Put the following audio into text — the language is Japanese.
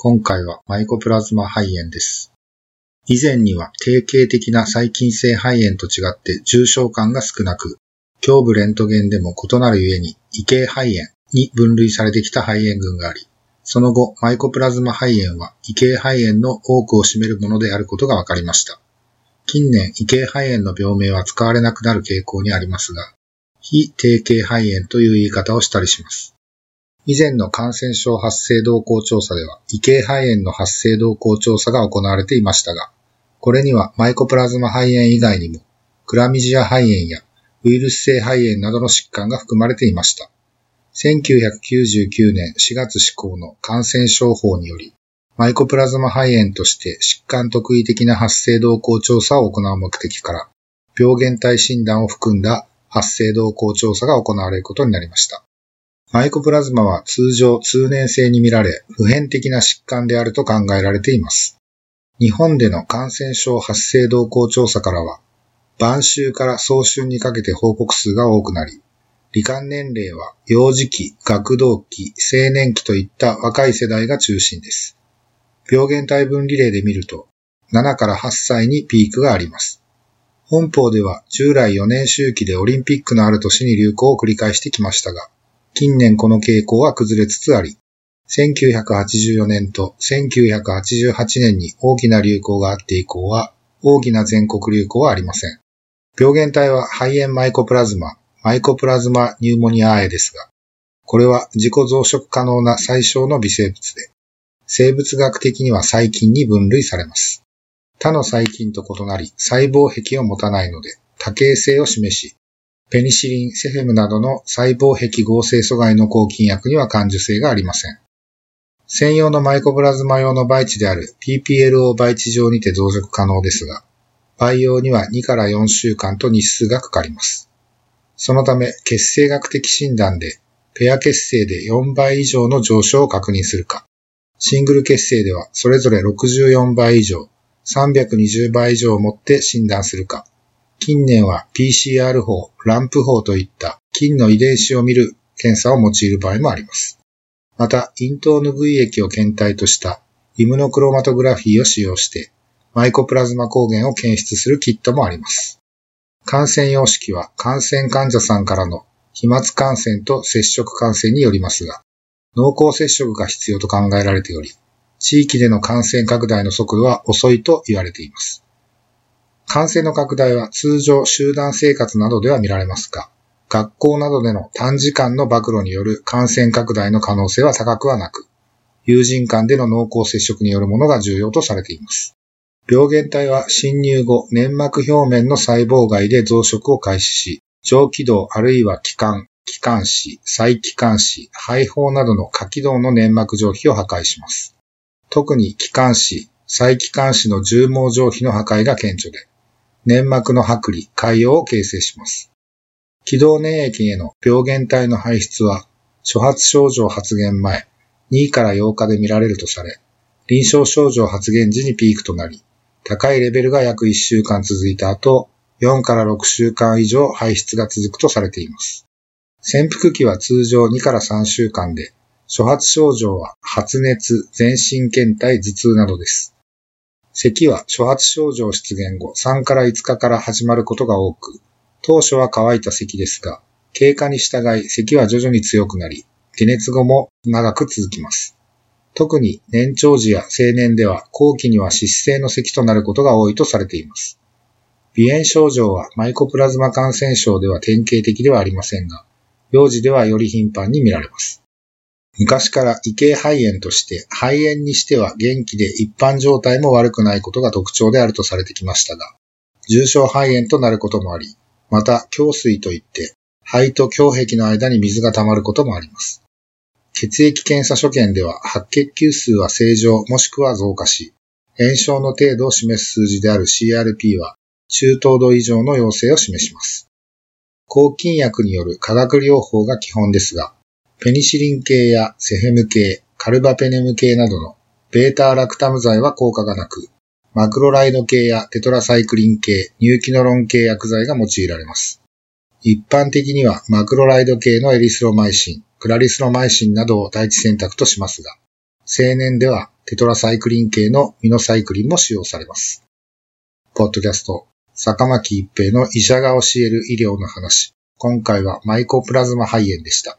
今回はマイコプラズマ肺炎です。以前には定型的な細菌性肺炎と違って重症感が少なく、胸部レントゲンでも異なるゆえに異形肺炎に分類されてきた肺炎群があり、その後マイコプラズマ肺炎は異形肺炎の多くを占めるものであることが分かりました。近年異形肺炎の病名は使われなくなる傾向にありますが、非定型肺炎という言い方をしたりします。以前の感染症発生動向調査では、異形肺炎の発生動向調査が行われていましたが、これにはマイコプラズマ肺炎以外にも、クラミジア肺炎やウイルス性肺炎などの疾患が含まれていました。1999年4月施行の感染症法により、マイコプラズマ肺炎として疾患特異的な発生動向調査を行う目的から、病原体診断を含んだ発生動向調査が行われることになりました。マイコプラズマは通常通年性に見られ、普遍的な疾患であると考えられています。日本での感染症発生動向調査からは、晩秋から早春にかけて報告数が多くなり、罹患年齢は幼児期、学童期、青年期といった若い世代が中心です。病原体分離例で見ると、7から8歳にピークがあります。本邦では従来4年周期でオリンピックのある年に流行を繰り返してきましたが、近年この傾向は崩れつつあり、1984年と1988年に大きな流行があって以降は、大きな全国流行はありません。病原体は肺炎マイコプラズマ、マイコプラズマニューモニアアエですが、これは自己増殖可能な最小の微生物で、生物学的には細菌に分類されます。他の細菌と異なり細胞壁を持たないので多形性を示し、ペニシリン、セフェムなどの細胞壁合成阻害の抗菌薬には感受性がありません。専用のマイコプラズマ用の培地である PPLO 培地上にて増殖可能ですが、培養には2から4週間と日数がかかります。そのため、血清学的診断で、ペア血清で4倍以上の上昇を確認するか、シングル血清ではそれぞれ64倍以上、320倍以上をもって診断するか、近年は PCR 法、ランプ法といった菌の遺伝子を見る検査を用いる場合もあります。また、咽頭拭い液を検体としたイムノクロマトグラフィーを使用して、マイコプラズマ抗原を検出するキットもあります。感染様式は感染患者さんからの飛沫感染と接触感染によりますが、濃厚接触が必要と考えられており、地域での感染拡大の速度は遅いと言われています。感染の拡大は通常集団生活などでは見られますが、学校などでの短時間の暴露による感染拡大の可能性は高くはなく、友人間での濃厚接触によるものが重要とされています。病原体は侵入後、粘膜表面の細胞外で増殖を開始し、上気道あるいは気管、気管支、細気管支、肺胞などの下気道の粘膜上皮を破壊します。特に気管支、細気管支の重毛上皮の破壊が顕著で、粘膜の剥離、潰瘍を形成します。気道粘液への病原体の排出は、初発症状発現前、2から8日で見られるとされ、臨床症状発現時にピークとなり、高いレベルが約1週間続いた後、4から6週間以上排出が続くとされています。潜伏期は通常2から3週間で、初発症状は発熱、全身倦怠、頭痛などです。咳は初発症状出現後3から5日から始まることが多く、当初は乾いた咳ですが、経過に従い咳は徐々に強くなり、解熱後も長く続きます。特に年長時や青年では後期には湿性の咳となることが多いとされています。鼻炎症状はマイコプラズマ感染症では典型的ではありませんが、幼児ではより頻繁に見られます。昔から異形肺炎として肺炎にしては元気で一般状態も悪くないことが特徴であるとされてきましたが、重症肺炎となることもあり、また胸水といって肺と胸壁の間に水が溜まることもあります。血液検査所見では白血球数は正常もしくは増加し、炎症の程度を示す数字である CRP は中等度以上の陽性を示します。抗菌薬による化学療法が基本ですが、ペニシリン系やセヘム系、カルバペネム系などのベータラクタム剤は効果がなく、マクロライド系やテトラサイクリン系、ニューキノロン系薬剤が用いられます。一般的にはマクロライド系のエリスロマイシン、クラリスロマイシンなどを第一選択としますが、青年ではテトラサイクリン系のミノサイクリンも使用されます。ポッドキャスト、坂巻一平の医者が教える医療の話。今回はマイコプラズマ肺炎でした。